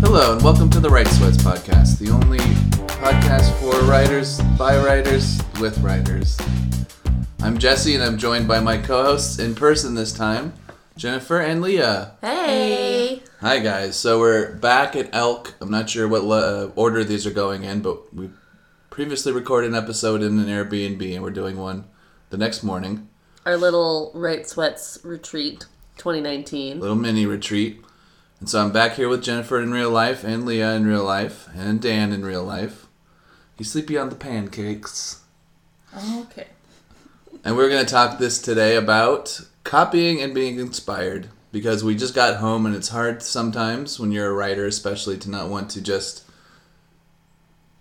Hello, and welcome to the Right Sweats podcast, the only podcast for writers, by writers, with writers. I'm Jesse, and I'm joined by my co hosts in person this time, Jennifer and Leah. Hey. Hi, guys. So we're back at Elk. I'm not sure what uh, order these are going in, but we previously recorded an episode in an Airbnb, and we're doing one the next morning. Our little Right Sweats retreat 2019. Little mini retreat. And so I'm back here with Jennifer in real life, and Leah in real life, and Dan in real life. He's sleepy on the pancakes. Okay. And we're going to talk this today about copying and being inspired. Because we just got home and it's hard sometimes when you're a writer, especially, to not want to just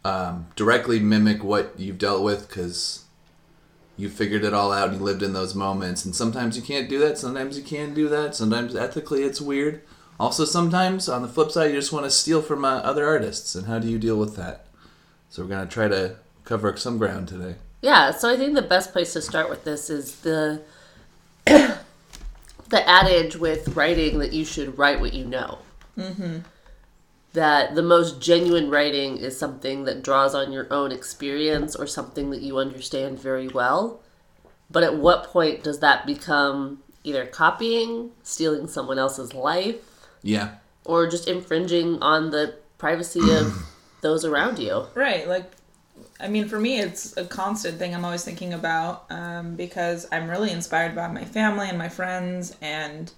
um, directly mimic what you've dealt with because you figured it all out and you lived in those moments. And sometimes you can't do that, sometimes you can do that, sometimes ethically it's weird. Also, sometimes on the flip side, you just want to steal from uh, other artists. And how do you deal with that? So we're going to try to cover some ground today. Yeah, so I think the best place to start with this is the the adage with writing that you should write what you know. Mm-hmm. That the most genuine writing is something that draws on your own experience or something that you understand very well. But at what point does that become either copying, stealing someone else's life, Yeah. or just infringing on the privacy of those around you? Right. Like, I mean, for me, it's a constant thing I'm always thinking about um, because I'm really inspired by my family and my friends and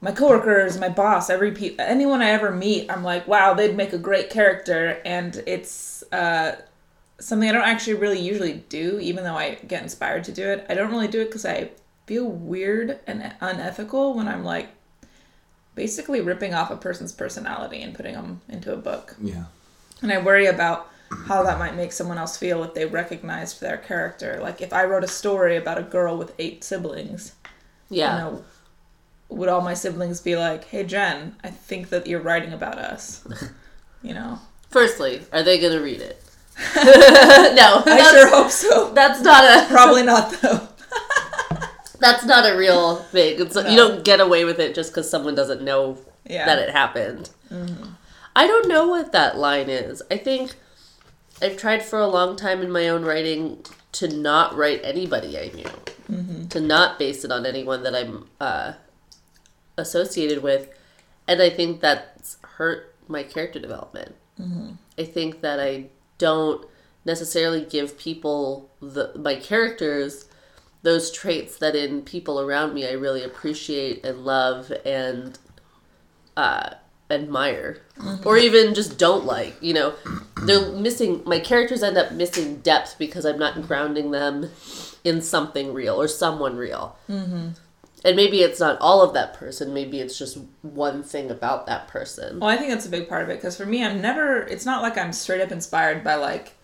my coworkers, my boss, every pe- anyone I ever meet. I'm like, wow, they'd make a great character, and it's uh, something I don't actually really usually do, even though I get inspired to do it. I don't really do it because I feel weird and unethical when I'm like basically ripping off a person's personality and putting them into a book. Yeah. And I worry about how that might make someone else feel if they recognized their character. Like if I wrote a story about a girl with eight siblings, Yeah. you know, would all my siblings be like, "Hey Jen, I think that you're writing about us." you know. Firstly, are they going to read it? no, I sure hope so. that's not a Probably not though. that's not a real thing. It's, You don't get away with it just because someone doesn't know Yeah. that it happened. I don't know what that line is. I think I've tried for a long time in my own writing to not write anybody I knew, to not base it on anyone that I'm uh, associated with, and I think that's hurt my character development. I think that I don't necessarily give people the my characters those traits that in people around me I really appreciate and love and uh, admire, or even just don't like. You know, they're missing. My characters end up missing depth because I'm not grounding them in something real or someone real. Mm-hmm. And maybe it's not all of that person. Maybe it's just one thing about that person. Well, I think that's a big part of it because for me, I'm never. It's not like I'm straight up inspired by like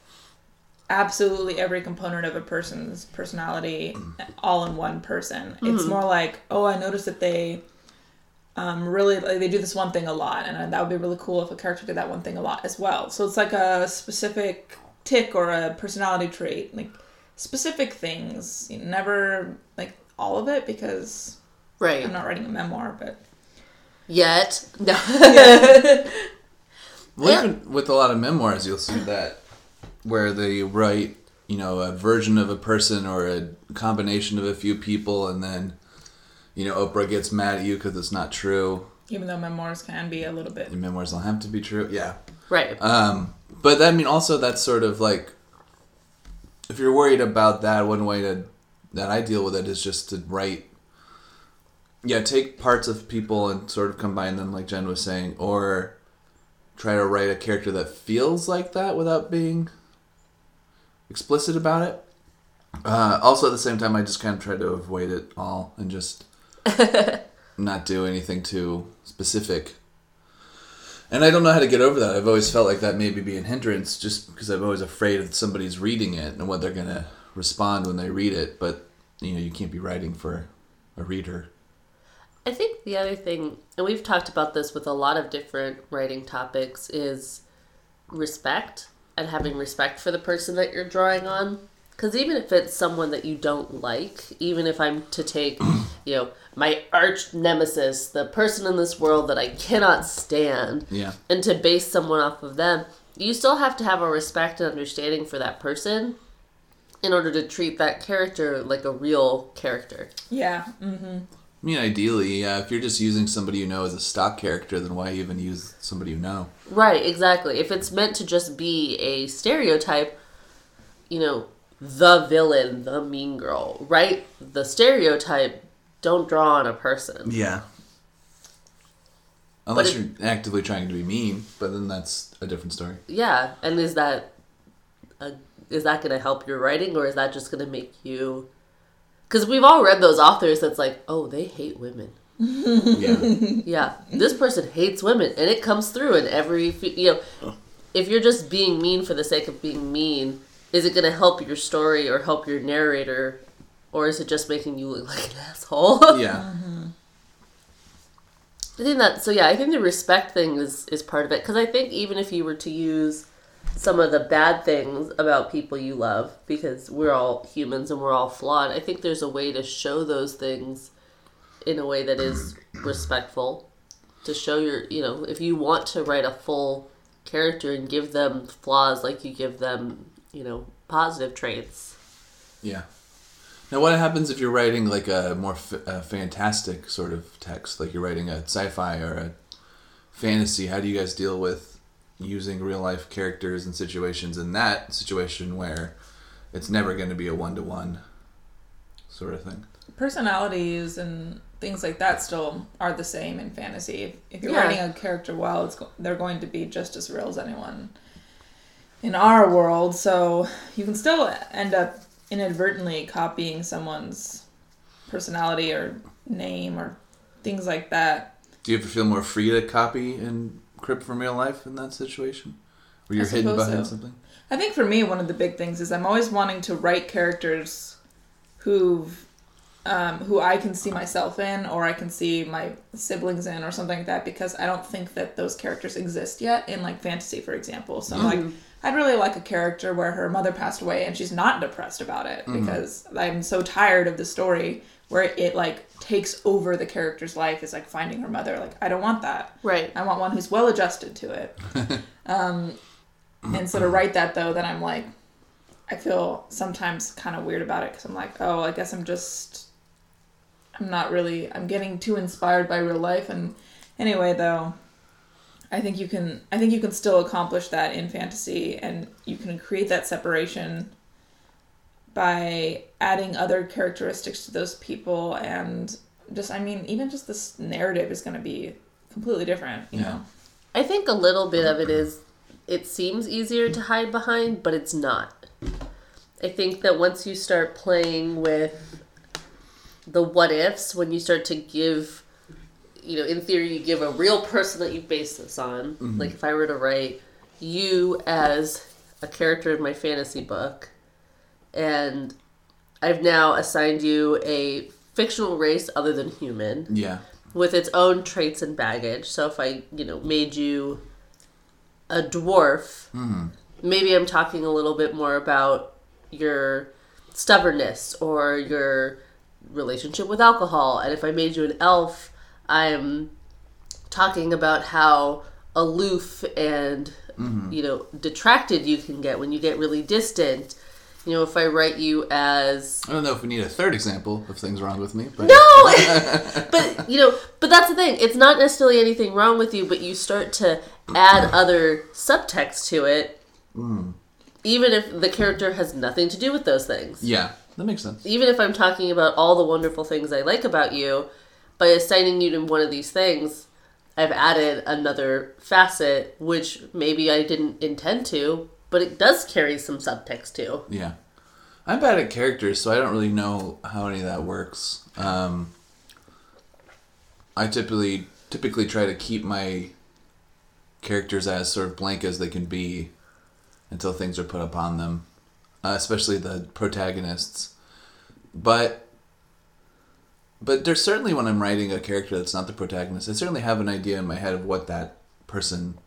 absolutely every component of a person's personality all in one person. It's more like, oh, I noticed that they um, really like, they do this one thing a lot, and that would be really cool if a character did that one thing a lot as well. So it's like a specific tick or a personality trait, like specific things. Never like all of it because Right. I'm not writing a memoir, but Yet. No. Well, Yeah. even with a lot of memoirs, you'll see that where they write, you know, a version of a person or a combination of a few people, and then, you know, Oprah gets mad at you because it's not true. even though memoirs can be a little bit And memoirs don't have to be true. Yeah. right. Um, but I mean, also that's sort of like, if you're worried about that, one way to that I deal with it is just to write. Yeah, take parts of people and sort of combine them, like Jen was saying, or try to write a character that feels like that without being explicit about it. Uh, also, at the same time, I just kind of try to avoid it all and just not do anything too specific. And I don't know how to get over that. I've always felt like that maybe be a hindrance just because I'm always afraid of somebody's reading it and what they're going to respond when they read it. But, you know, you can't be writing for a reader. I think the other thing, and we've talked about this with a lot of different writing topics, is respect and having respect for the person that you're drawing on. Because even if it's someone that you don't like, even if I'm to take, you know, my arch nemesis, the person in this world that I cannot stand, Yeah. and to base someone off of them, you still have to have a respect and understanding for that person in order to treat that character like a real character. Yeah. Mm-hmm. I mean, ideally, yeah. If you're just using somebody you know as a stock character, then why even use somebody you know? Right, exactly. If it's meant to just be a stereotype, you know, the villain, the mean girl, right? The stereotype, don't draw on a person. Yeah. Unless it- you're actively trying to be mean, but then that's a different story. Yeah, and is that a, is that going to help your writing or is that just going to make you Cuz we've all read those authors that's like, "Oh, they hate women." Yeah. Yeah, this person hates women and it comes through in every you know, if you're just being mean for the sake of being mean, is it going to help your story or help your narrator or is it just making you look like an asshole? yeah. I think that so yeah, I think the respect thing is is part of it because I think even if you were to use some of the bad things about people you love because we're all humans and we're all flawed, I think there's a way to show those things in a way that is respectful to show your, you know, if you want to write a full character and give them flaws like you give them, you know, positive traits. Yeah. Now, what happens if you're writing like a more f- a fantastic sort of text, like you're writing a sci-fi or a fantasy? How do you guys deal with using real life characters and situations in that situation where it's never going to be a one to one sort of thing? Personalities and things like that still are the same in fantasy. If, if you're Yeah. writing a character well, it's go- they're going to be just as real as anyone in our world. So you can still end up inadvertently copying someone's personality or name or things like that. Do you ever feel more free to copy and crib from real life in that situation, where you're hidden behind so. something? I think for me, one of the big things is I'm always wanting to write characters who've um, who I can see myself in, or I can see my siblings in, or something like that, because I don't think that those characters exist yet in like fantasy, for example. So I'm like, I'd really like a character where her mother passed away and she's not depressed about it because I'm so tired of the story where it like takes over the character's life is like finding her mother. Like I don't want that. Right. I want one who's well adjusted to it. um, and so to write that though, then I'm like, I feel sometimes kind of weird about it because I'm like, oh, I guess I'm just, I'm not really, I'm getting too inspired by real life. And anyway, though, I think you can, I think you can still accomplish that in fantasy, and you can create that separation by adding other characteristics to those people and just, I mean, even just this narrative is going to be completely different, you Yeah. know. I think a little bit of it is it seems easier to hide behind, but it's not. I think that once you start playing with the what ifs, when you start to give, you know, in theory, you give a real person that you base this on. Mm-hmm. Like if I were to write you as a character in my fantasy book, and I've now assigned you a fictional race other than human Yeah. with its own traits and baggage. So if I, you know, made you a dwarf, hmm. maybe I'm talking a little bit more about your stubbornness or your relationship with alcohol. And if I made you an elf, I'm talking about how aloof and mm-hmm. you know detracted you can get when you get really distant. You know, if I write you as I don't know if we need a third example of things wrong with me, but no, but you know, but that's the thing. It's not necessarily anything wrong with you, but you start to add other subtext to it, hmm. even if the character has nothing to do with those things. yeah, that makes sense. Even if I'm talking about all the wonderful things I like about you, by assigning you to one of these things, I've added another facet, which maybe I didn't intend to, but it does carry some subtext too. Yeah. I'm bad at characters, so I don't really know how any of that works. Um, I typically typically try to keep my characters as sort of blank as they can be until things are put upon them, uh, especially the protagonists. But but there's certainly when I'm writing a character that's not the protagonist, I certainly have an idea in my head of what that person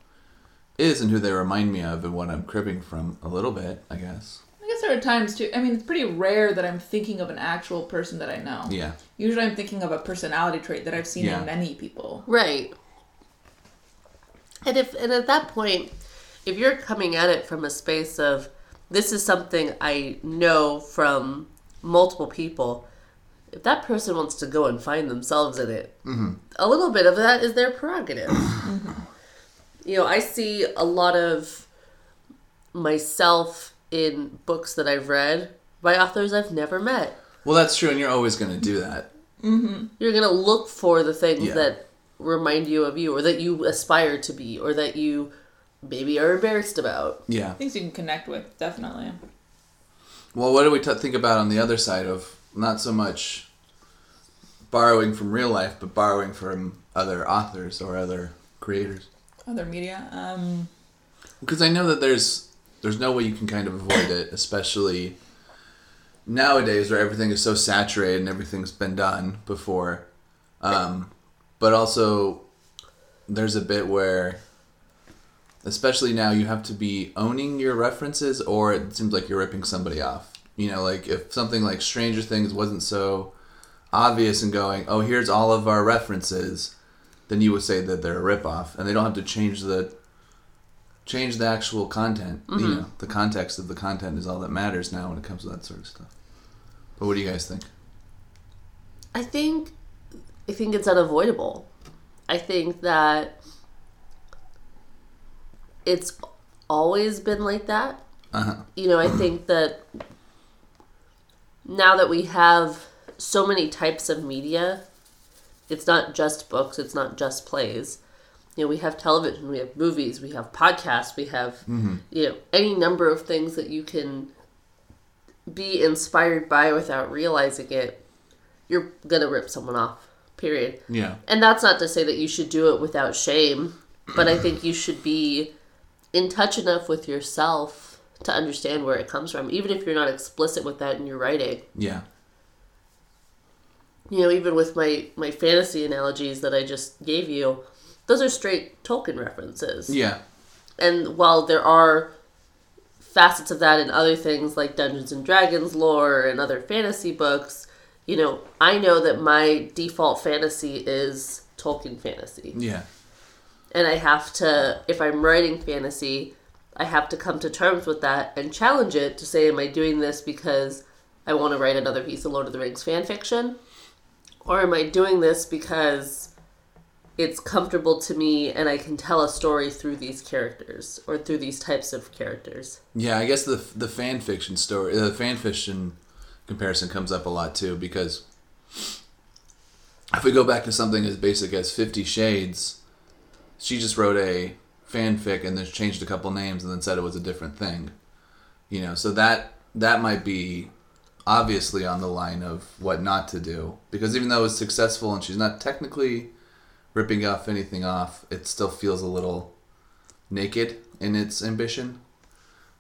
is and who they remind me of and what I'm cribbing from a little bit, I guess. I guess there are times too. I mean, it's pretty rare that I'm thinking of an actual person that I know. Yeah. Usually, I'm thinking of a personality trait that I've seen Yeah. in many people. Right. And if and at that point, if you're coming at it from a space of this is something I know from multiple people, if that person wants to go and find themselves in it, mm-hmm. a little bit of that is their prerogative. Mm-hmm. You know, I see a lot of myself in books that I've read by authors I've never met. Well, that's true, and you're always going to do that. Mm-hmm. You're gonna look for the things Yeah. that remind you of you, or that you aspire to be, or that you maybe are embarrassed about. Yeah. Things you can connect with, definitely. Well, what do we t- think about on the other side of not so much borrowing from real life, but borrowing from other authors or other creators? Other media. Um, Because I know that there's there's no way you can kind of avoid it, especially nowadays where everything is so saturated and everything's been done before. Um, but also, there's a bit where, especially now, you have to be owning your references, or it seems like you're ripping somebody off. You know, like if something like Stranger Things wasn't so obvious and going, oh, here's all of our references, then you would say that they're a ripoff, and they don't have to change the change the actual content. You know, the context of the content is all that matters now when it comes to that sort of stuff. But what do you guys think? I think I think it's unavoidable. I think that it's always been like that. Uh-huh. You know, I think that now that we have so many types of media, it's not just books, it's not just plays. You know, we have television, we have movies, we have podcasts, we have mm-hmm. you know any number of things that you can be inspired by without realizing it. You're gonna rip someone off. Period. Yeah. And that's not to say that you should do it without shame, but I think you should be in touch enough with yourself to understand where it comes from, even if you're not explicit with that in your writing. Yeah. You know, even with my my fantasy analogies that I just gave you, those are straight Tolkien references. Yeah. And while there are facets of that in other things like Dungeons and Dragons lore and other fantasy books, you know, I know that my default fantasy is Tolkien fantasy. Yeah. And I have to, if I'm writing fantasy, I have to come to terms with that and challenge it to say, am I doing this because I want to write another piece of Lord of the Rings fan fiction? Or am I doing this because it's comfortable to me and I can tell a story through these characters or through these types of characters? Yeah, I guess the the fan fiction story, the fan fiction comparison comes up a lot too because if we go back to something as basic as Fifty Shades, she just wrote a fanfic and then changed a couple names and then said it was a different thing. You know, so that that might be obviously on the line of what not to do because even though it's successful and she's not technically ripping off anything off, it still feels a little naked in its ambition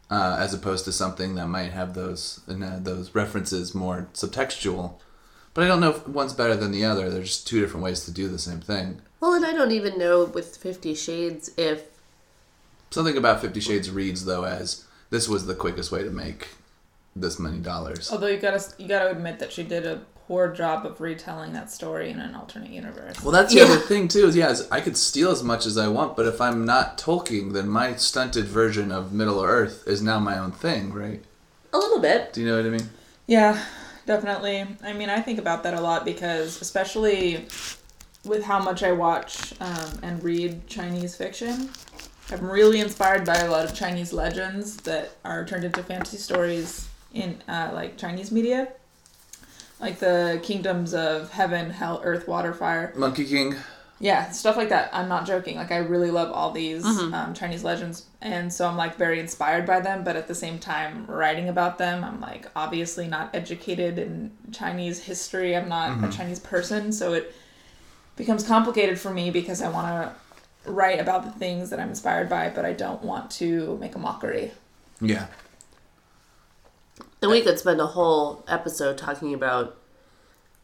uh, as opposed to something that might have those uh, those references more subtextual. But I don't know if one's better than the other. There's just two different ways to do the same thing. Well, and I don't even know with Fifty Shades if Something about Fifty Shades reads though as this was the quickest way to make this many dollars. although you gotta you gotta admit that she did a poor job of retelling that story in an alternate universe. Well, that's the Yeah. other thing too. Is yeah, is I could steal as much as I want, but if I'm not Tolkien, then my stunted version of Middle Earth is now my own thing, right? a little bit. Do you know what I mean? Yeah, definitely. I mean, I think about that a lot because, especially with how much I watch um, and read Chinese fiction, I'm really inspired by a lot of Chinese legends that are turned into fantasy stories in uh, like Chinese media, like the kingdoms of heaven, hell, earth, water, fire. Monkey King. Yeah, stuff like that. I'm not joking. Like I really love all these um, Chinese legends, and so I'm like very inspired by them. But at the same time, writing about them, I'm like obviously not educated in Chinese history. I'm not a Chinese person, so it becomes complicated for me because I want to write about the things that I'm inspired by, but I don't want to make a mockery. Yeah. And we could spend a whole episode talking about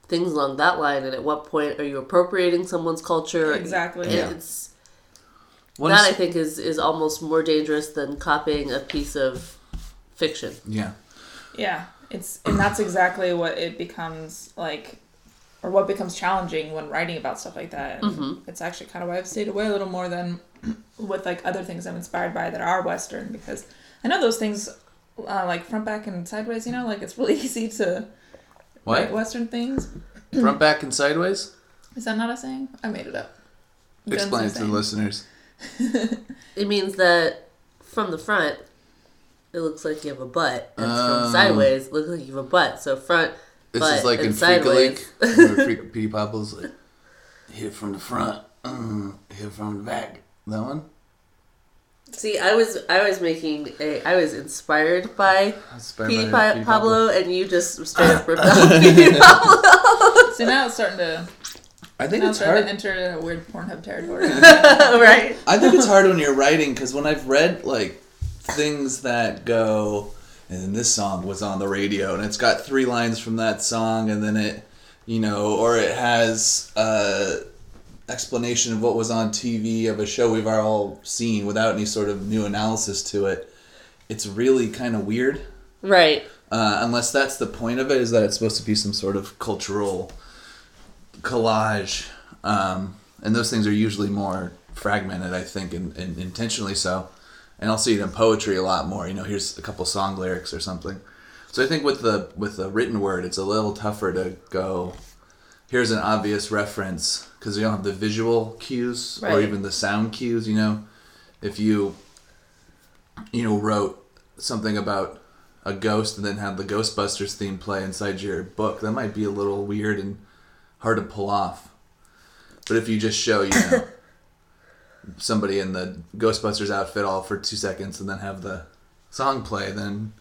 things along that line and at what point are you appropriating someone's culture? Exactly. And Yeah. It's One that is- I think is is almost more dangerous than copying a piece of fiction. Yeah. Yeah, it's and that's exactly what it becomes like, or what becomes challenging when writing about stuff like that. And Mm-hmm. It's actually kind of why I've stayed away a little more than with like other things I'm inspired by that are Western because I know those things, uh, like front, back, and sideways. You know, like it's really easy to write What? Western things. Front, back, and sideways? Is that not a saying? I made it up. Jen's Explain it to the listeners. It means that from the front, it looks like you have a butt, and Oh. from sideways, it looks like you have a butt. So front, This butt, is like and in Freak a sideways. Where Freak Petey Pablo's like, hit from the front, hit from the back. That one? See, I was I was making a I was inspired by That's Petey pa- Petey Pablo, and you just straight up ripped off Petey Pablo. So now it's starting to I think now it's it's hard. to enter a weird Pornhub territory. right? I think it's hard when you're writing because when I've read like things that go, and then this song was on the radio and it's got three lines from that song and then it, you know, or it has a explanation of what was on TV of a show we've all seen without any sort of new analysis to it. It's really kind of weird. Right. Uh, unless that's the point of it, is that it's supposed to be some sort of cultural collage. Um, and those things are usually more fragmented, I think, and, and intentionally so. And I'll see it in poetry a lot more. You know, here's a couple song lyrics or something. So I think with the with the written word, it's a little tougher to go. Here's an obvious reference because you don't have the visual cues or even the sound cues. You know, if you you know wrote something about a ghost and then have the Ghostbusters theme play inside your book, that might be a little weird and hard to pull off. But if you just show, you know, somebody in the Ghostbusters outfit all for two seconds and then have the song play, then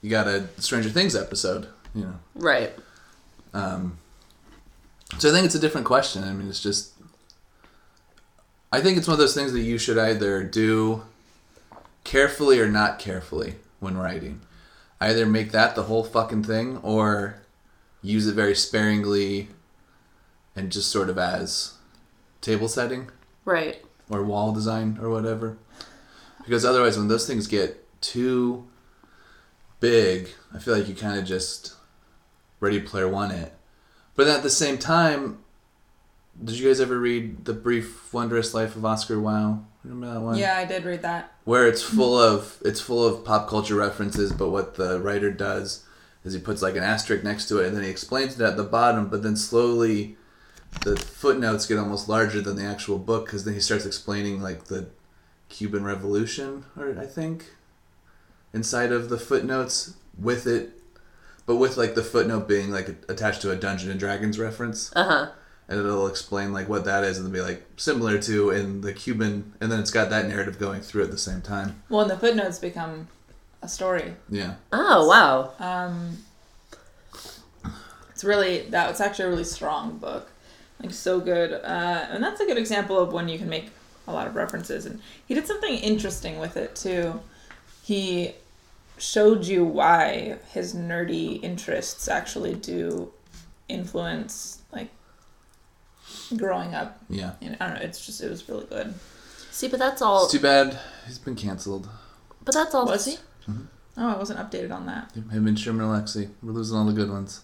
you got a Stranger Things episode, you know. Right. Um, so I think it's a different question. I mean, it's just. I think it's one of those things that you should either do carefully or not carefully when writing. Either make that the whole fucking thing or use it very sparingly and just sort of as table setting Right. or wall design or whatever. Because otherwise, when those things get too big, I feel like you kind of just Ready Player One it. But at the same time, did you guys ever read The Brief Wondrous Life of Oscar Wao? Remember that one? yeah, I did read that. Where it's full of it's full of pop culture references, but what the writer does is he puts like an asterisk next to it, and then he explains it at the bottom. But then slowly, the footnotes get almost larger than the actual book because then he starts explaining like the Cuban Revolution, or I think, inside of the footnotes with it, but with like the footnote being like attached to a Dungeon and Dragons reference Uh huh. and it'll explain like what that is and it'll be like similar to in the Cuban and then it's got that narrative going through at the same time. Well, and the footnotes become a story. Yeah. Oh wow. Um, it's really that. It's actually a really strong book, like so good. Uh, and that's a good example of when you can make a lot of references. And he did something interesting with it too. He showed you why his nerdy interests actually do influence like growing up. Yeah. And I don't know. It's just it was really good. See, but that's all. It's too bad he's been canceled. But that's all. Was he? Mm-hmm. Oh, I wasn't updated on that. Him and Sherman Alexie. We're losing all the good ones.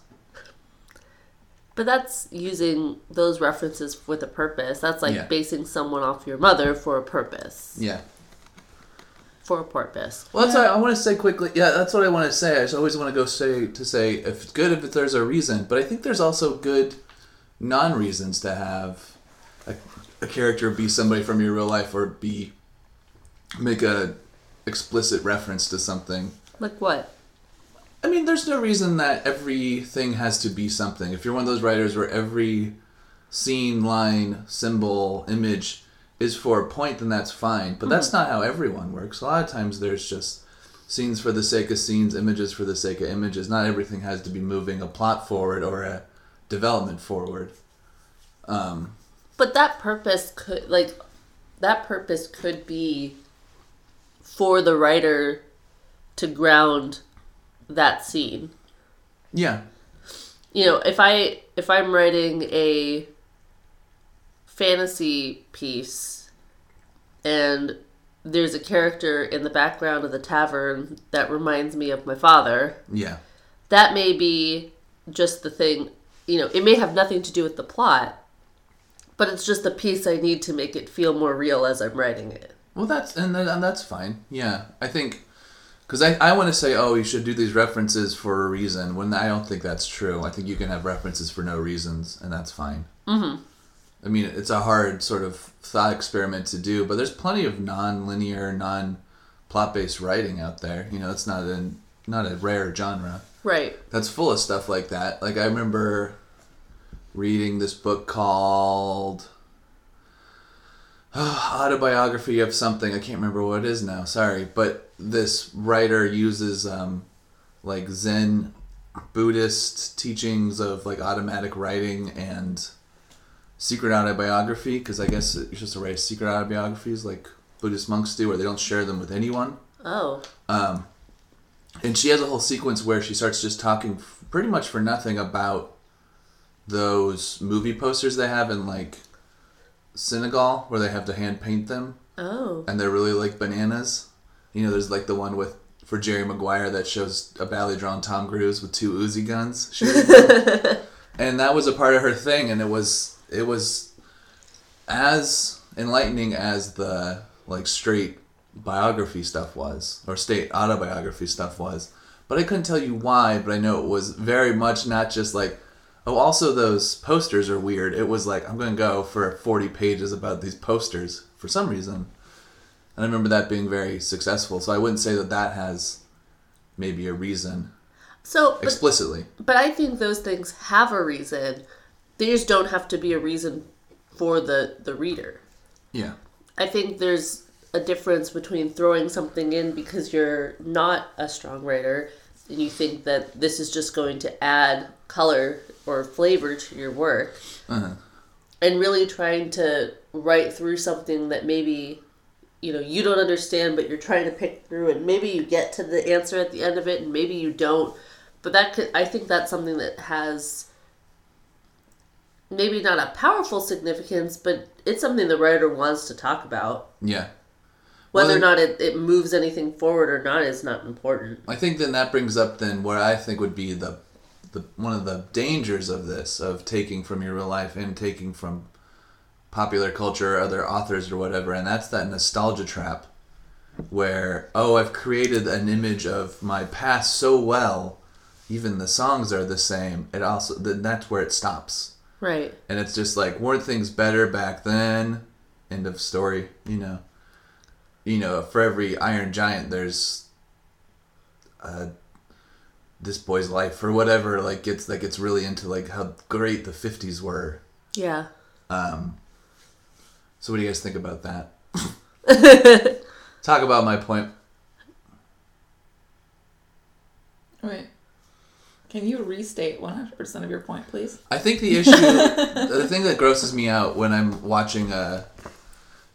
But that's using those references with a purpose. That's like Yeah. basing someone off your mother for a purpose. Yeah. For a purpose. Well, that's what I want to say quickly. Yeah, that's what I want to say. I just always want to go say to say if it's good if there's a reason, but I think there's also good non-reasons to have a, a character be somebody from your real life or be make a explicit reference to something. Like what? I mean, there's no reason that everything has to be something. If you're one of those writers where every scene, line, symbol, image is for a point, then that's fine. But that's not how everyone works. A lot of times there's just scenes for the sake of scenes, images for the sake of images. Not everything has to be moving a plot forward or a development forward. Um, But that purpose could like that purpose could be for the writer to ground that scene. yeah, You know, if I if I'm writing a fantasy piece and there's a character in the background of the tavern that reminds me of my father, yeah, that may be just the thing. You know, it may have nothing to do with the plot, but it's just the piece I need to make it feel more real as I'm writing it. Well, that's and, then- and that's fine. Yeah, I think because I, I want to say, oh, you should do these references for a reason. When I don't think that's true. I think you can have references for no reasons, and that's fine. Mm-hmm. I mean, it's a hard sort of thought experiment to do, but there's plenty of non-linear, non-plot-based writing out there. You know, it's not a not a rare genre Right. that's full of stuff like that. Like I remember reading this book called autobiography of something. I can't remember what it is now. Sorry, but this writer uses um, like Zen Buddhist teachings of like automatic writing and secret autobiography because I guess you're supposed to write secret autobiographies like Buddhist monks do, where they don't share them with anyone. Oh. Um, and she has a whole sequence where she starts just talking f- pretty much for nothing about those movie posters they have in like Senegal where they have to hand paint them Oh. and they're really like bananas. You know, there's like the one with for Jerry Maguire that shows a badly drawn Tom Cruise with two Uzi guns and that was a part of her thing and it was it was as enlightening as the like straight biography stuff was or state autobiography stuff was. But i couldn't tell you why but i know it was very much not just like oh also those posters are weird. It was like i'm going to go for 40 pages about these posters for some reason. And i remember that being very successful so i wouldn't say that that has maybe a reason So, but, explicitly. but I think those things have a reason. They just don't have to be a reason for the the reader. yeah I think there's a difference between throwing something in because you're not a strong writer and you think that this is just going to add color or flavor to your work uh-huh. and really trying to write through something that maybe you know you don't understand but you're trying to pick through and maybe you get to the answer at the end of it and maybe you don't but that could i think that's something that has maybe not a powerful significance but it's something the writer wants to talk about yeah whether Well, or not it, it moves anything forward or not is not important I think then that brings up then what I think would be the the one of the dangers of this of taking from your real life and taking from popular culture, or other authors or whatever, and that's that nostalgia trap where oh I've created an image of my past so well, even the songs are the same. It also then that's where it stops. Right And it's just like weren't things better back then? End of story, you know. You know, for every Iron Giant there's uh this boy's life or whatever like gets that gets really into like how great the 50s were. yeah Um So what do you guys think about that? Talk about my point. Wait. Can you restate 100% of your point, please? I think the issue, the thing that grosses me out when I'm watching a,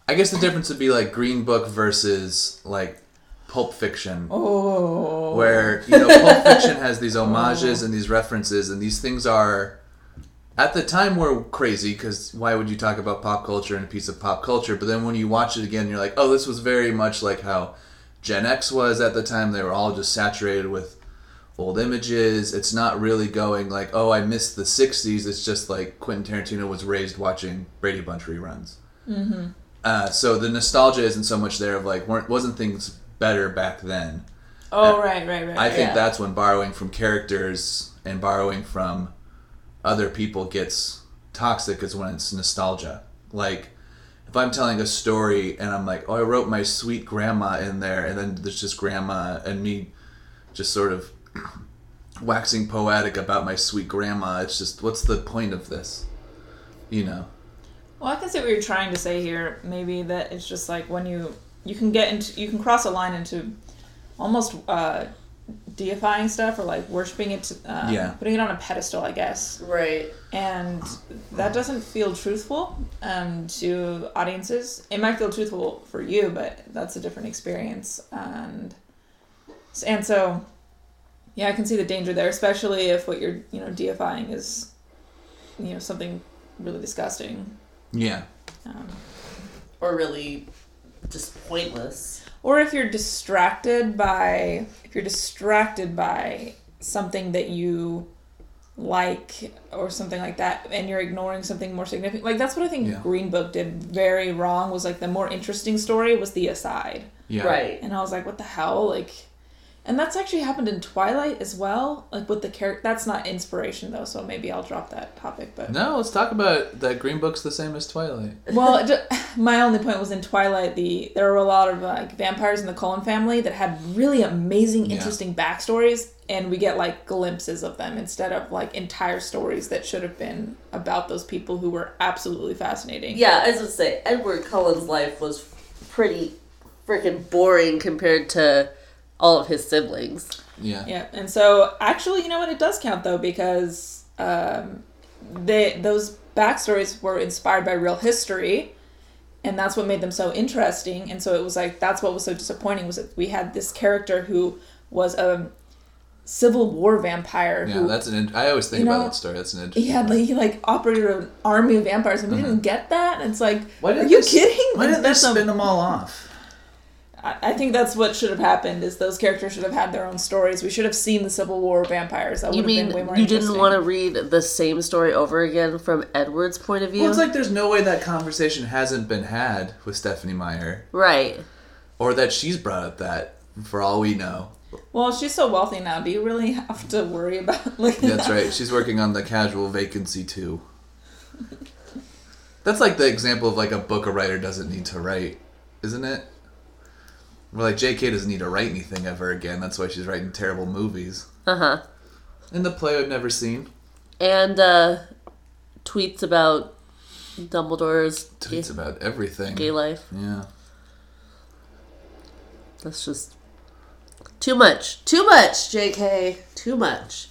I guess the difference would be like Green Book versus like Pulp Fiction, Oh. where you know Pulp Fiction has these homages and these references, and these things are, at the time, were crazy because why would you talk about pop culture in a piece of pop culture? But then when you watch it again, you're like, oh, this was very much like how Gen X was at the time. They were all just saturated with old images. It's not really going like, oh, I missed the '60s. It's just like Quentin Tarantino was raised watching Brady Bunch reruns. Mm-hmm. Uh, so the nostalgia isn't so much there of like, weren't wasn't things better back then? Oh, right, right, right. I think yeah. that's when borrowing from characters and borrowing from other people gets toxic is when it's nostalgia. Like if I'm telling a story and I'm like, oh, I wrote my sweet grandma in there, and then there's just grandma and me just sort of waxing poetic about my sweet grandma. It's just, what's the point of this? You know? Well, I can see what you're trying to say here. Maybe that it's just like when you you can get into you can cross a line into almost uh, deifying stuff or like worshiping it, uh, Yeah. putting it on a pedestal, I guess. right and that doesn't feel truthful um, to audiences. It might feel truthful for you, but that's a different experience. And and so, yeah, I can see the danger there, especially if what you're you know deifying is you know something really disgusting. Yeah. Um, or really just pointless or if you're distracted by if you're distracted by something that you like or something like that and you're ignoring something more significant like that's what i think Yeah. green book did very wrong was like the more interesting story was the aside Yeah. Right. and i was like what the hell like and that's actually happened in twilight as well like with the character that's not inspiration though so maybe i'll drop that topic but No, let's talk about that. Green Book's the same as Twilight. well it my only point was in twilight the there were a lot of like vampires in the cullen family that had really amazing Yeah. interesting backstories and we get like glimpses of them instead of like entire stories that should have been about those people who were absolutely fascinating Yeah, as I say, Edward Cullen's life was pretty freaking boring compared to all of his siblings. Yeah. yeah and so actually you know what it does count though because um they those backstories were inspired by real history and that's what made them so interesting and so it was like that's what was so disappointing was that we had this character who was a civil war vampire Yeah, who that's an. In- I always think You about that story. That's an interesting. he had like he like operated an army of vampires and we didn't get that and it's like. Why are didn't you they kidding Why didn't they that's a- spin them all off? I I think that's what should have happened is those characters should have had their own stories we should have seen the civil war vampires that would You have mean been way more interesting. you didn't want to read the same story over again from Edward's point of view? Well, it's like there's no way that conversation hasn't been had with Stephenie Meyer, right. or that she's brought up that. For all we know, Well, she's so wealthy now. Do you really have to worry about like? that's right. She's working on the casual vacancy too. That's like the example of like a book a writer doesn't need to write, isn't it? Where like J.K. doesn't need to write anything ever again. That's why she's writing terrible movies. Uh huh. In the play I've never seen, And uh, tweets about Dumbledore's gay, tweets about everything. gay life. Yeah. That's just too much. Too much, JK. Too much.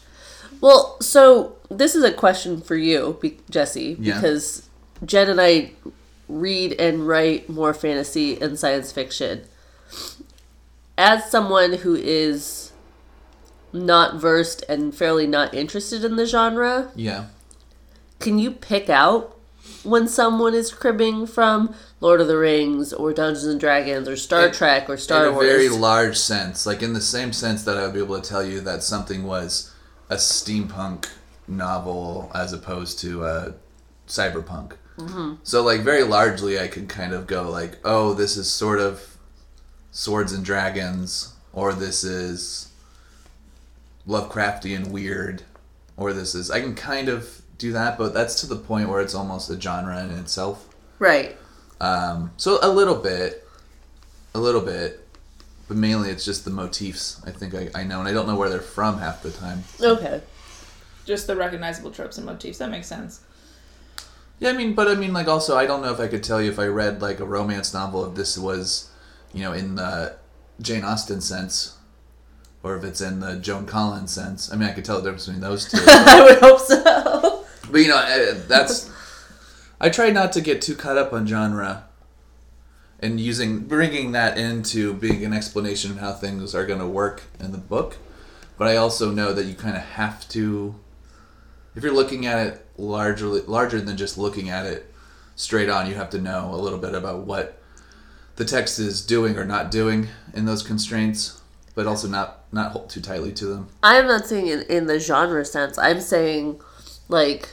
Well, so this is a question for you, Jesse, Yeah. because Jen and I read and write more fantasy and science fiction. As someone who is not versed and fairly not interested in the genre, Yeah. can you pick out when someone is cribbing from Lord of the Rings or Dungeons and Dragons or Star In- Trek or Star Wars? in a very large sense, like in the same sense that I would be able to tell you that something was a steampunk novel as opposed to a cyberpunk. Mm-hmm. So, like very largely, I could kind of go like, "Oh, this is sort of swords and dragons," or "This is Lovecraftian weird," or "This is." I can kind of do that, but that's to the point where it's almost a genre in itself. right. Um, so a little bit, a little bit, but mainly it's just the motifs. I think I, I know, and I don't know where they're from half the time. Okay. just the recognizable tropes and motifs. That makes sense. Yeah, I mean, but I mean, like, also, I don't know if I could tell you if I read like a romance novel if this was, you know, in the Jane Austen sense, or if it's in the Joan Collins sense. I mean, I could tell the difference between those two. I would hope so. But you know, uh, that's. I try not to get too caught up on genre, and using bringing that into being an explanation of how things are going to work in the book. But I also know that you kind of have to, if you're looking at it largely larger than just looking at it straight on, you have to know a little bit about what the text is doing or not doing in those constraints, but also not not hold too tightly to them. I'm not saying in, in the genre sense. I'm saying, like,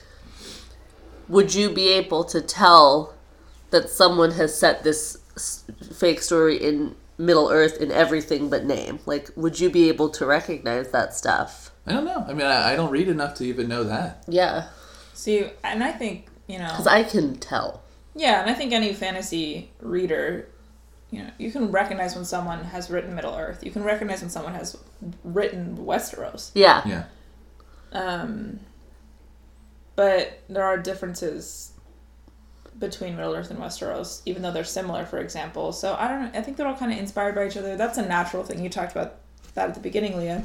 would you be able to tell that someone has set this fake story in Middle Earth in everything but name? Like, would you be able to recognize that stuff? I don't know. I mean, I, I don't read enough to even know that. Yeah, See, and I think you know, because I can tell. yeah, and I think any fantasy reader, you know, you can recognize when someone has written Middle Earth. You can recognize when someone has written Westeros. Yeah, Yeah. Um, but there are differences between Middle Earth and Westeros, even though they're similar, for example. So I don't know. I think they're all kind of inspired by each other. That's a natural thing. You talked about that at the beginning, Leah.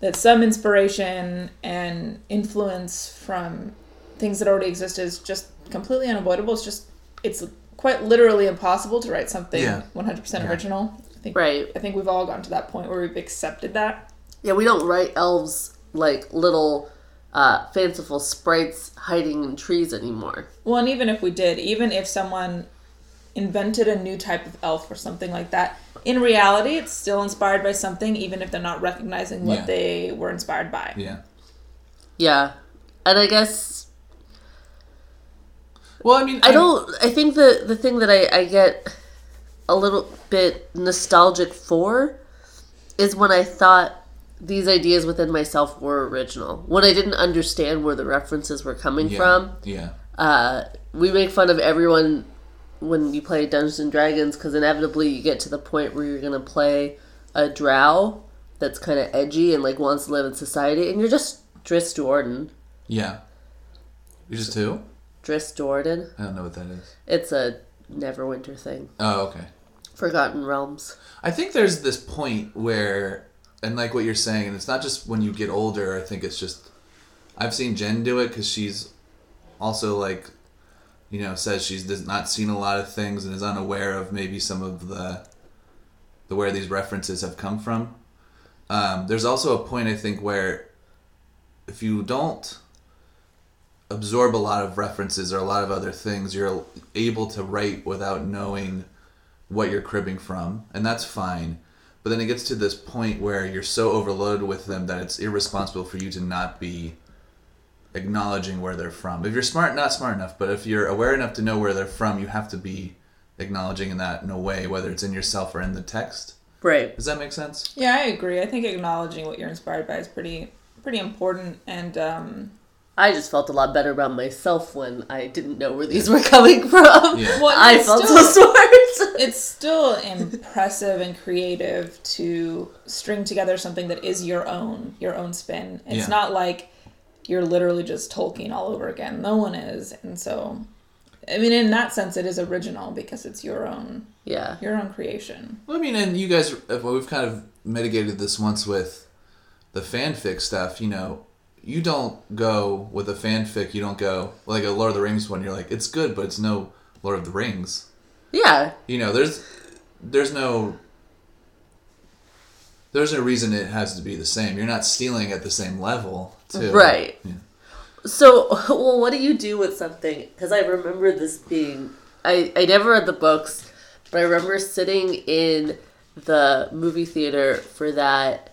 That some inspiration and influence from things that already exist is just completely unavoidable. It's just it's quite literally impossible to write something Yeah. 100% Yeah. original. I think right. I think we've all gotten to that point where we've accepted that. Yeah, we don't write elves like little uh, fanciful sprites hiding in trees anymore. Well, and even if we did, even if someone invented a new type of elf or something like that. In reality, it's still inspired by something, even if they're not recognizing what Yeah. they were inspired by. Yeah. Yeah. And I guess Well, I mean, I don't I think the the thing that I, I get a little bit nostalgic for is when I thought these ideas within myself were original. When I didn't understand where the references were coming yeah, from. Yeah. Uh, we make fun of everyone when you play Dungeons and Dragons because inevitably you get to the point where you're gonna play a drow that's kind of edgy and like wants to live in society, and you're just Drizzt Do'Urden. Yeah. You're just two? Drizzt Do'Urden. I don't know what that is. It's a Neverwinter thing. Oh, okay. Forgotten Realms. I think there's this point where, and like what you're saying, and it's not just when you get older. I think it's just, I've seen Jen do it because she's also like, you know, says she's does not seen a lot of things and is unaware of maybe some of the, the where these references have come from. Um, there's also a point I think where, if you don't absorb a lot of references or a lot of other things, you're able to write without knowing what you're cribbing from, and that's fine. But then it gets to this point where you're so overloaded with them that it's irresponsible for you to not be acknowledging where they're from. If you're smart, not smart enough, but if you're aware enough to know where they're from, you have to be acknowledging that in a way, whether it's in yourself or in the text. Right. Does that make sense? Yeah, I agree. I think acknowledging what you're inspired by is pretty pretty important and um I just felt a lot better about myself when I didn't know where these were coming from. Yeah. Well, I felt still- so smart. it's still impressive and creative to string together something that is your own, your own spin. It's Yeah. not like you're literally just Tolkien all over again. No one is, and so, I mean, in that sense, it is original because it's your own, yeah. your own creation. Well, I mean, and you guys, well, we've kind of mitigated this once with the fanfic stuff. You know, you don't go with a fanfic. You don't go like a Lord of the Rings one. You're like, it's good, but it's no Lord of the Rings. Yeah. You know, there's there's no there's no reason it has to be the same. You're not stealing at the same level, too. Right. Yeah. So, well, what do you do with something? Because I remember this being. I, I never read the books, but I remember sitting in the movie theater for that.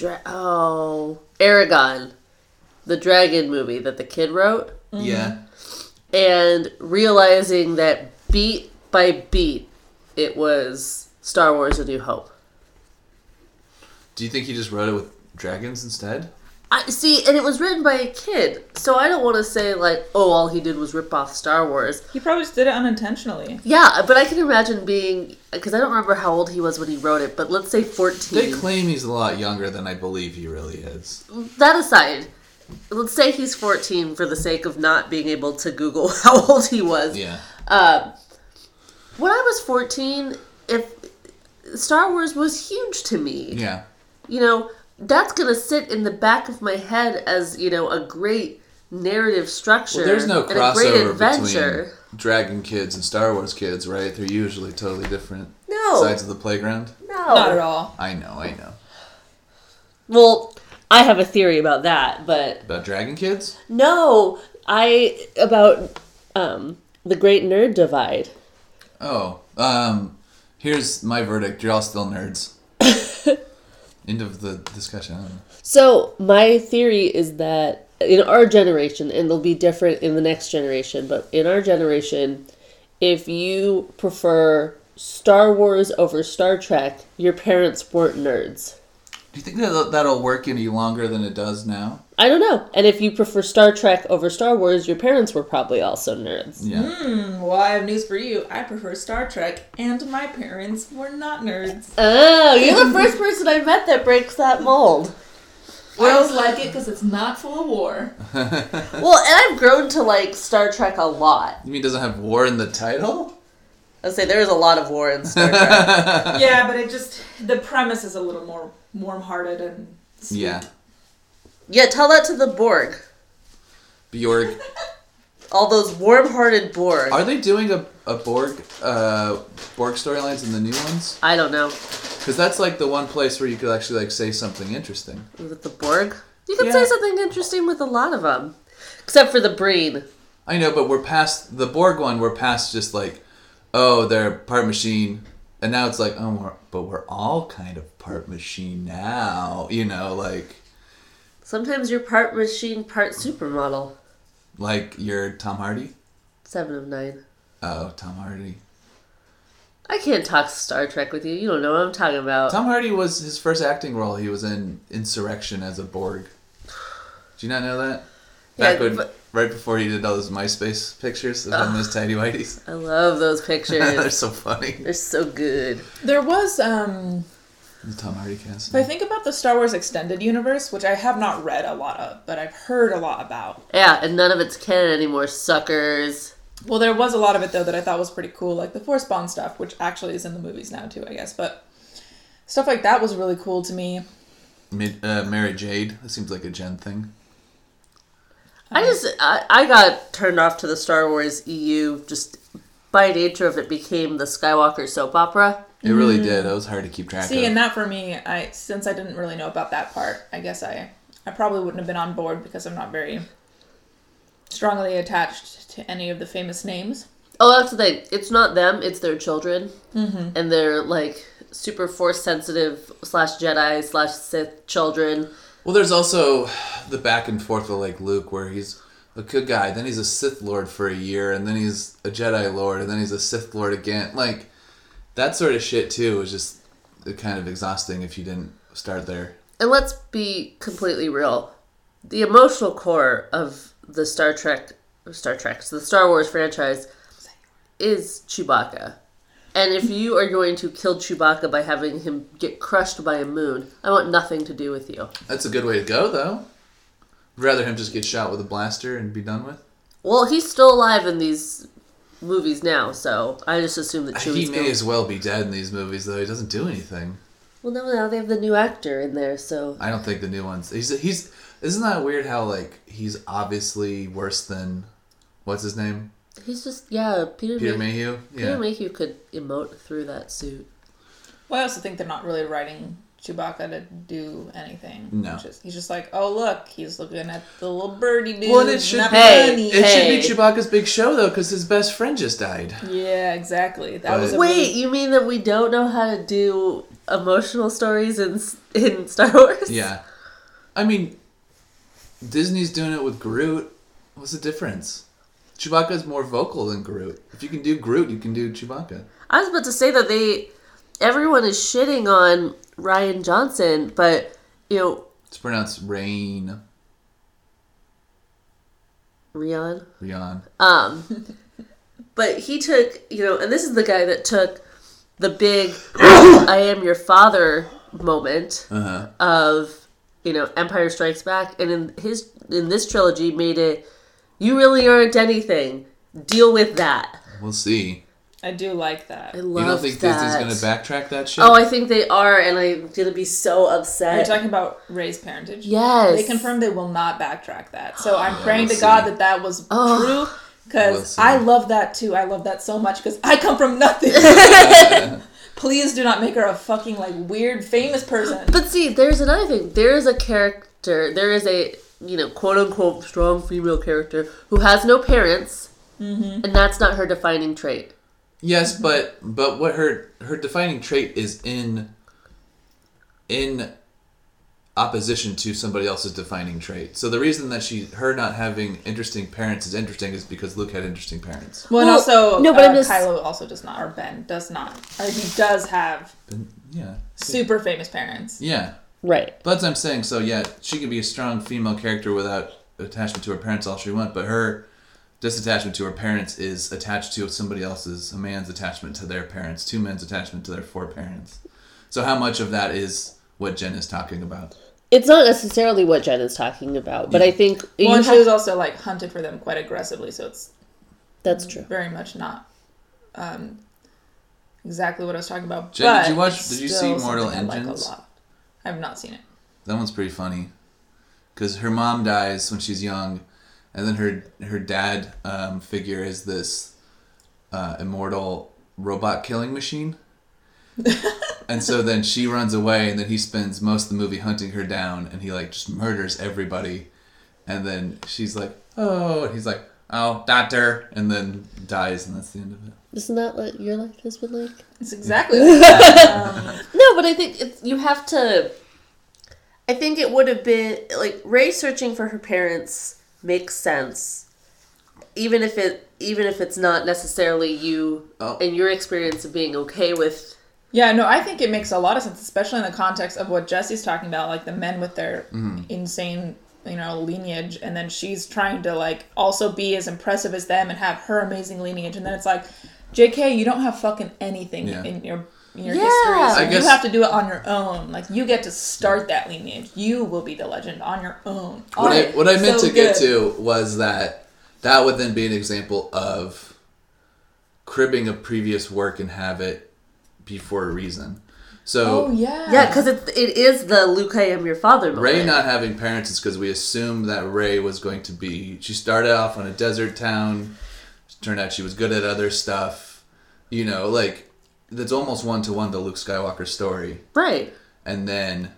Dra- oh. Eragon, the dragon movie that the kid wrote, mm-hmm. Yeah. and realizing that beat by beat, it was Star Wars A New Hope. Do you think he just wrote it with dragons instead? I see, and it was written by a kid, so I don't want to say like, oh, all he did was rip off Star Wars. He probably just did it unintentionally. Yeah, but I can imagine being because I don't remember how old he was when he wrote it, but let's say fourteen. They fourteen. claim he's a lot younger than I believe he really is. that aside, let's say he's fourteen for the sake of not being able to Google how old he was. Yeah. Um, when I was fourteen, if Star Wars was huge to me, Yeah. you know, that's gonna sit in the back of my head as you know a great narrative structure. Well, there's no and a great crossover adventure. between Dragon kids and Star Wars kids, right? They're usually totally different No, sides of the playground. no, Not at all. I know, I know. Well, I have a theory about that, but About Dragon kids? no, I about um the Great Nerd Divide. Oh, um, here's my verdict. You're all still nerds. End of the discussion. So my theory is that in our generation, and they'll be different in the next generation, but in our generation, if you prefer Star Wars over Star Trek, your parents weren't nerds. Do you think that that'll work any longer than it does now? I don't know. And if you prefer Star Trek over Star Wars, your parents were probably also nerds. Yeah. Hmm, well, I have news for you. I prefer Star Trek, and my parents were not nerds. Oh, you're the first person I met that breaks that mold. I Girls like it because it's not full of war. Well, and I've grown to like Star Trek a lot. You mean it doesn't have war in the title? I'd say there's a lot of war in Star Trek. yeah, but it just the premise is a little more warm-hearted and sweet. Yeah. yeah, tell that to the Borg. Bjorg. All those warm-hearted Borg. Are they doing a, a Borg uh, Borg storylines in the new ones? I don't know. Because that's like the one place where you could actually like say something interesting. With the Borg? You can Yeah. say something interesting with a lot of them. Except for the Breen. I know, but we're past the Borg one. We're past just like oh, they're part machine, and now it's like, oh, we're, but we're all kind of part machine now. You know, like Sometimes you're part machine, part supermodel. like you're Tom Hardy. Seven of nine. Oh, Tom Hardy. I can't talk Star Trek with you. You don't know what I'm talking about. Tom Hardy was his first acting role. He was in Insurrection as a Borg. Do you not know that? Yeah, when, but- right before he did all those MySpace pictures of him as tidy whities. I love those pictures. They're so funny. They're so good. There was um The Tom Hardy cast. if I think about the Star Wars extended universe, which I have not read a lot of, but I've heard a lot about. Yeah, and none of it's canon anymore, suckers. Well, there was a lot of it though that I thought was pretty cool, like the Force Bond stuff, which actually is in the movies now too, I guess. But stuff like that was really cool to me. Mid, uh, Mara Jade. That seems like a Jen thing. I just I, I got turned off to the Star Wars EU just by nature of it became the Skywalker soap opera. It really did. It was hard to keep track See, of. and that for me, I since I didn't really know about that part, I guess I I probably wouldn't have been on board because I'm not very strongly attached to any of the famous names. Oh, that's the thing. It's not them; it's their children, mm-hmm. and they're like super force sensitive slash Jedi slash Sith children. Well, there's also the back and forth of like Luke, where he's a good guy, then he's a Sith Lord for a year, and then he's a Jedi Lord, and then he's a Sith Lord again. Like that sort of shit too is just kind of exhausting if you didn't start there. And let's be completely real: the emotional core of the Star Trek, Star Trek, so the Star Wars franchise, is Chewbacca. And if you are going to kill Chewbacca by having him get crushed by a moon, I want nothing to do with you. That's a good way to go, though. I'd rather him just get shot with a blaster and be done with. Well, he's still alive in these movies now, so I just assume that he may going. as well be dead in these movies, though. He doesn't do anything. Well, no, now they have the new actor in there, so I don't think the new ones. He's he's. Isn't that weird? How like he's obviously worse than what's his name? He's just yeah. Peter, Peter May- Mayhew. Peter Yeah. Mayhew could emote through that suit. Well, I also think they're not really writing Chewbacca to do anything. No. It's just- he's just like, oh look, he's looking at the little birdie dude. Well, and it should be- Hey. It Hey. should be Chewbacca's big show though, because his best friend just died. Yeah, exactly. That But- was a Wait, really- you mean that we don't know how to do emotional stories in in Star Wars? Yeah. I mean, Disney's doing it with Groot. What's the difference? Chewbacca's more vocal than Groot. If you can do Groot, you can do Chewbacca. I was about to say that they, everyone is shitting on Ryan Johnson, but you know, It's pronounced Rain. Rian. Rion. Um, but he took, you know, and this is the guy that took the big "I am your father" moment Uh huh. of, you know, Empire Strikes Back, and in his in this trilogy made it, you really aren't anything. Deal with that. We'll see. I do like that. I Are love You don't think that. Disney's gonna backtrack that shit? Oh, I think they are, and I'm gonna be so upset. you upset. talking about Rey's parentage? yes, They confirmed they will not backtrack that. So I'm Yeah, praying we'll to God that that was Oh. true because We'll. I love that too. I love that so much because I come from nothing. Please do not make her a fucking like weird famous person. But see, there's another thing. There is a character. There is a you know quote unquote strong female character who has no parents, Mm-hmm. and that's not her defining trait. Yes, but but what her her defining trait is in in opposition to somebody else's defining trait. So the reason that she her not having interesting parents is interesting is because Luke had interesting parents. Well, and Well, also no, no, but uh, just- Kylo also does not, or Ben does not. Uh, he does have But, yeah. super famous parents. Yeah. Right. But as I'm saying, so yeah, she can be a strong female character without attachment to her parents all she wants, but her disattachment to her parents is attached to somebody else's, a man's attachment to their parents, two men's attachment to their four parents. So how much of that is what Jen is talking about? It's not necessarily what Jen is talking about, but Yeah. I think you Well, and she was also like hunted for them quite aggressively, so it's that's true. very much not um, exactly what I was talking about. Jen, did but you watch- did you still see Mortal something I like a Engines? lot. I have not seen it. That one's pretty funny. Because her mom dies when she's young, and then her her dad um, figure is this uh, immortal robot killing machine. and so then she runs away, and then he spends most of the movie hunting her down, and he like just murders everybody. And then she's like, "Oh," and he's like, oh, doctor, and then dies, and that's the end of it. Isn't that what your life has been like? It's exactly like that. Um, No, but I think it's, you have to. I think it would have been like Rey searching for her parents makes sense, even if it even if it's not necessarily you Oh. and your experience of being okay with. yeah, no, I think it makes a lot of sense, especially in the context of what Jesse's talking about, like the men with their insane, you know, lineage, and then she's trying to like also be as impressive as them and have her amazing lineage, and then it's like, J.K., you don't have fucking anything Yeah. in your in your Yeah. history, so I you guess- have to do it on your own. Like you get to start that lineage. You will be the legend on your own. What I, what I meant so to get to was that that would then be an example of cribbing a previous work and have it be for a reason. So Oh yeah. Yeah, because it it is the Luke, I am your father. Moment. Rey not having parents is because we assumed that Rey was going to be. She started off on a desert town. Turned out she was good at other stuff. You know, like that's almost one to one the Luke Skywalker story. right. And then,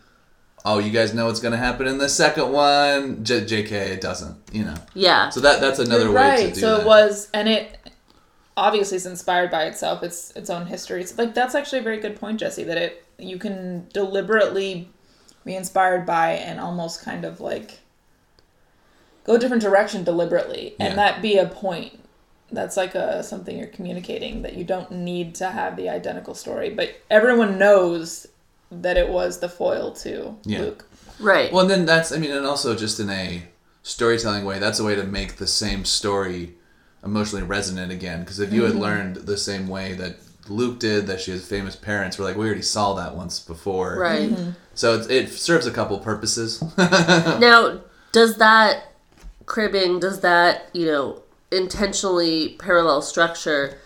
oh, you guys know what's going to happen in the second one. J- J.K. It doesn't. You know. Yeah. So that that's another You're way right. to do so that. it was, and it obviously is inspired by itself. It's its own history. It's like that's actually a very good point, Jesse. That it you can deliberately be inspired by and almost kind of like go a different direction deliberately, and Yeah. that be a point. That's like a something you're communicating that you don't need to have the identical story, but everyone knows that it was the foil to Yeah. Luke. Right. Well, and then that's I mean, and also just in a storytelling way, that's a way to make the same story emotionally resonant again. Because if you had learned the same way that Luke did, that she has famous parents, we're like, we already saw that once before. right. So it, it serves a couple purposes. Now, does that cribbing, does that, you know, intentionally parallel structure,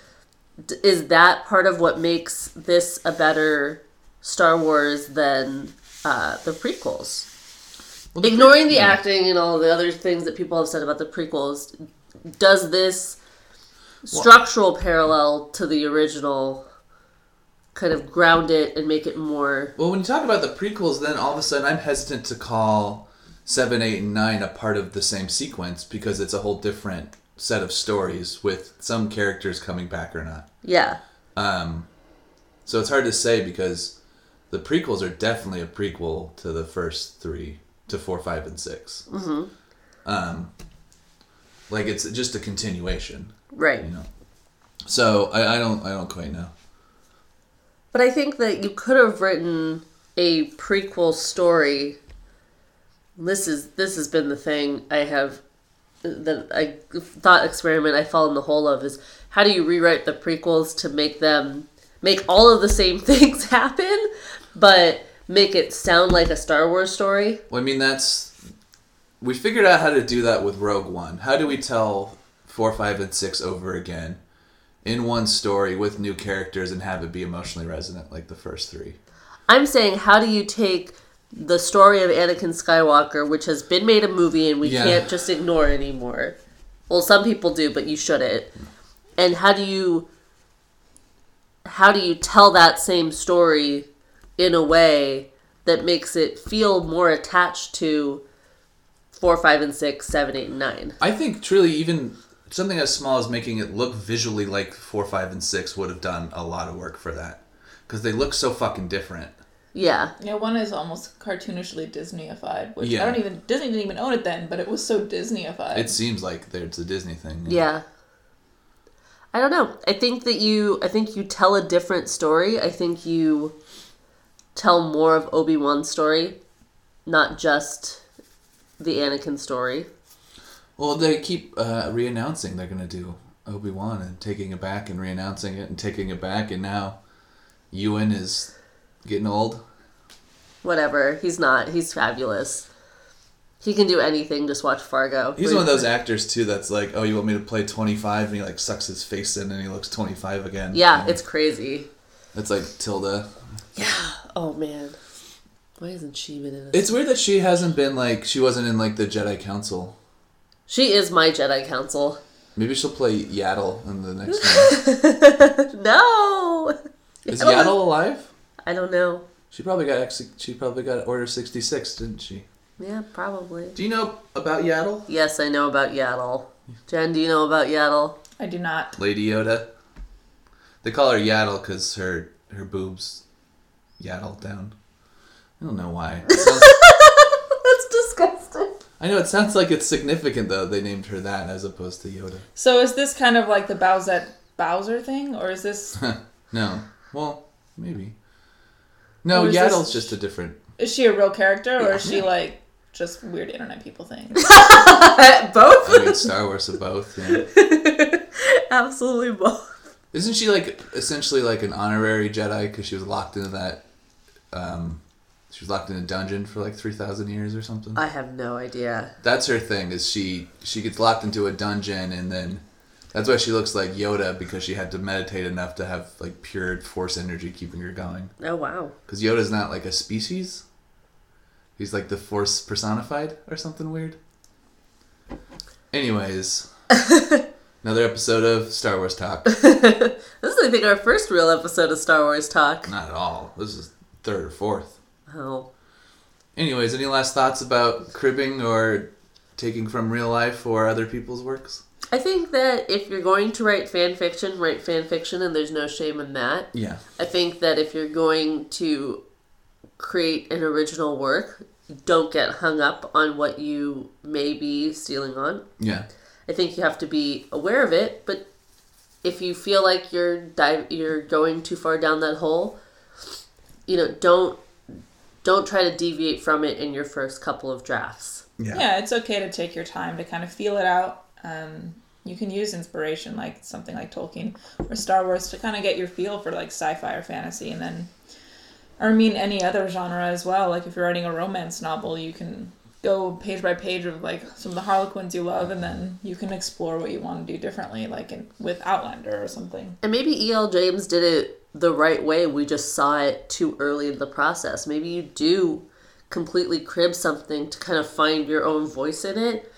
is that part of what makes this a better Star Wars than uh, the prequels? Well, the Ignoring pre- the yeah. acting and all the other things that people have said about the prequels, does this structural parallel to the original kind of ground it and make it more Well, when you talk about the prequels, then all of a sudden I'm hesitant to call seven, eight, and nine a part of the same sequence because it's a whole different set of stories with some characters coming back or not. yeah Um, so it's hard to say because the prequels are definitely a prequel to the first three, to four, five, and 6 Mm-hmm. Um, like it's just a continuation, right you know. So I, I don't, I don't quite know. But I think that you could have written a prequel story. This is this has been the thing I have that I thought experiment I fell in the hole of is how do you rewrite the prequels to make them make all of the same things happen, but make it sound like a Star Wars story? Well, I mean, that's we figured out how to do that with Rogue One. How do we tell four, five, and six over again in one story with new characters and have it be emotionally resonant like the first three? I'm saying, how do you take the story of Anakin Skywalker, which has been made a movie and we Yeah. can't just ignore anymore? Well, some people do, but you shouldn't. And how do you how do you tell that same story in a way that makes it feel more attached to four, five, and six, seven, eight, and nine? I think truly even something as small as making it look visually like four, five, and six would have done a lot of work for that because they look so fucking different. Yeah. Yeah, one is almost cartoonishly Disneyified, which Yeah. I don't even Disney didn't even own it then, but it was so Disneyified. It seems like it's a Disney thing. Yeah. I don't know. I think that you I think you tell a different story. I think you tell more of Obi-Wan's story, not just the Anakin story. Well, they keep uh, re-announcing they're gonna do Obi Wan and taking it back and re-announcing it and taking it back, and now Ewan is getting old. Whatever. He's not. He's fabulous. He can do anything. Just watch Fargo. He's one of those actors too that's like, oh, you want me to play twenty five, and he like sucks his face in, and he looks twenty five again. Yeah, You know? it's crazy. it's like Tilda. Yeah. Oh man. Why isn't she been in it? It's weird that she hasn't been like she wasn't in like the Jedi Council. She is my Jedi Council. Maybe she'll play Yaddle in the next one. No. Is Yaddle Yaddle alive? I don't know. She probably got ex- she probably got Order sixty six, didn't she? Yeah, probably. Do you know about Yaddle? Yes, I know about Yaddle. Jen, do you know about Yaddle? I do not. Lady Yoda. They call her Yaddle because her her boobs yaddle down. I don't know why. Sounds- That's disgusting. I know it sounds like it's significant though. They named her that as opposed to Yoda. So is this kind of like the Bowsette Bowser thing, or is this No. Well, maybe. No, Yaddle's this- just a different. is she a real character, or Yeah. is she like just weird internet people thing? Both? I mean, Star Wars of both. Yeah. Absolutely both. Isn't she like essentially like an honorary Jedi because she was locked into that? Um, she was locked in a dungeon for like three thousand years or something. I have no idea. That's her thing. Is she she gets locked into a dungeon and then that's why she looks like Yoda because she had to meditate enough to have like pure Force energy keeping her going. Oh, wow. Because Yoda's not like a species. He's like the Force personified or something weird. Anyways, another episode of Star Wars talk. This is, I think, our first real episode of Star Wars Talk. Not at all. This is third or fourth. Oh. Anyways, any last thoughts about cribbing or taking from real life or other people's works? I think that if you're going to write fan fiction, write fan fiction, and there's no shame in that. Yeah. I think that if you're going to create an original work, don't get hung up on what you may be stealing on. Yeah. I think you have to be aware of it, but if you feel like you're dive, you're going too far down that hole, you know, don't don't try to deviate from it in your first couple of drafts. Yeah. yeah, it's okay to take your time to kind of feel it out. Um, you can use inspiration like something like Tolkien or Star Wars to kind of get your feel for like sci-fi or fantasy, and then, or I mean any other genre as well. Like if you're writing a romance novel, you can go page by page of like some of the Harlequins you love, and then you can explore what you want to do differently, like in, with Outlander or something. And maybe E.L. James did it the right way. We just saw it too early in the process. Maybe you do completely crib something to kind of find your own voice in it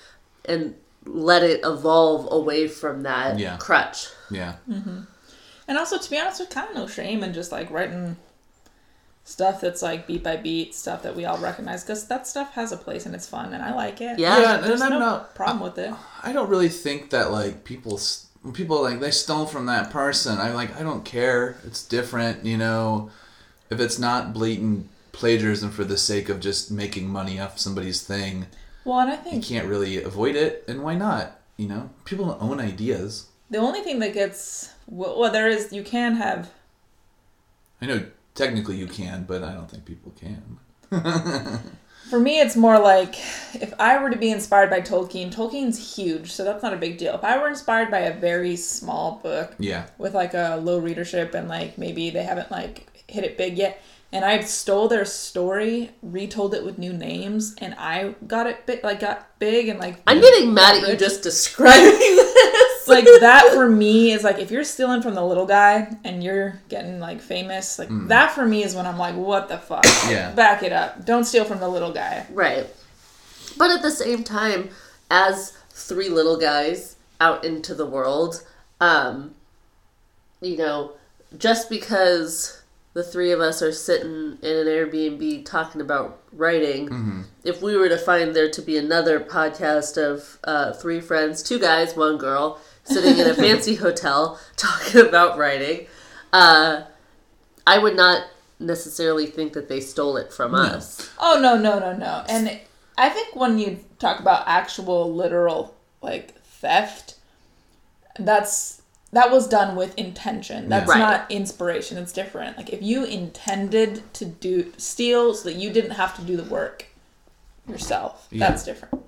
and let it evolve away from that Yeah. crutch. Yeah. Mm-hmm. And also, to be honest, there's kind of no shame in just like writing stuff that's like beat by beat stuff that we all recognize because that stuff has a place and it's fun and I like it. Yeah. Yeah, and There's I'm no not. problem with it. I don't really think that like people s- when people like they stole from that person. I like I don't care. It's different, you know. If it's not blatant plagiarism for the sake of just making money off somebody's thing, Well, and I think you can't really avoid it. And why not? You know, people own ideas. the only thing that gets well, there is you can have I know technically you can, but I don't think people can. For me, it's more like if I were to be inspired by Tolkien, Tolkien's huge, so that's not a big deal. If I were inspired by a very small book Yeah. with like a low readership and like maybe they haven't like hit it big yet, and I stole their story, retold it with new names, and I got it big, like got big and like I'm getting mad at you just describing this. Like that for me is like if you're stealing from the little guy and you're getting like famous, like that for me is when I'm like, what the fuck? Yeah. Back it up. Don't steal from the little guy. Right. But at the same time, as three little guys out into the world, um, you know, just because the three of us are sitting in an Airbnb talking about writing, if we were to find there to be another podcast of uh, three friends, two guys, one girl, sitting in a fancy hotel talking about writing, uh, I would not necessarily think that they stole it from us. Oh no, no, no, no. And I think when you talk about actual literal like theft, that's that was done with intention. That's Right. not inspiration. It's different. Like if you intended to do steal so that you didn't have to do the work yourself, Yeah. that's different.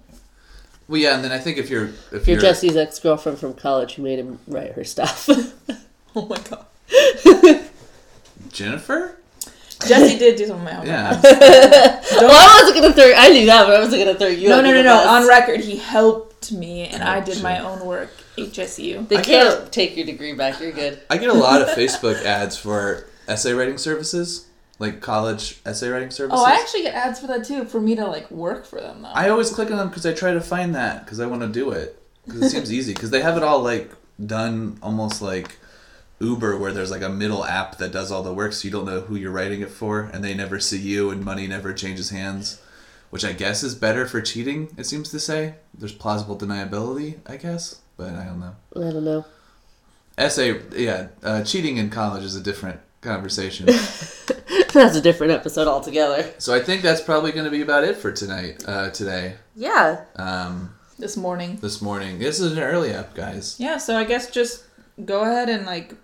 Well, yeah, and then I think if you're if You're you're Jesse's ex girlfriend from college who made him write her stuff. Oh my god. Jennifer, Jesse did do some of my homework. yeah, well, I wasn't gonna throw. I knew that, but I wasn't gonna throw you. No, no, no, no. On record, he helped me, and Oh, I did my own work. HSU. They I can't can't- take your degree back. You're good. I get a lot of Facebook ads for essay writing services, like college essay writing services. Oh, I actually get ads for that too, for me to like work for them though. I always click on them because I try to find that because I want to do it because it seems easy because they have it all like done almost like Uber where there's like a middle app that does all the work so you don't know who you're writing it for and they never see you and money never changes hands. which I guess is better for cheating. It seems to say there's plausible deniability, I guess, but I don't know. I don't know. Essay, yeah, uh, cheating in college is a different conversation. That's a different episode altogether. so I think that's probably going to be about it for tonight. Uh, today, Yeah. um, This morning. this morning. This is an early up, guys. Yeah, so I guess just go ahead and like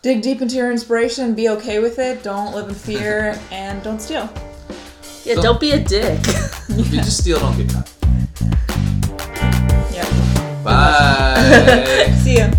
dig deep into your inspiration, be okay with it, don't live in fear, and don't steal. Yeah, So- don't be a dick. If you just steal, don't get caught. Yeah. Bye. See ya.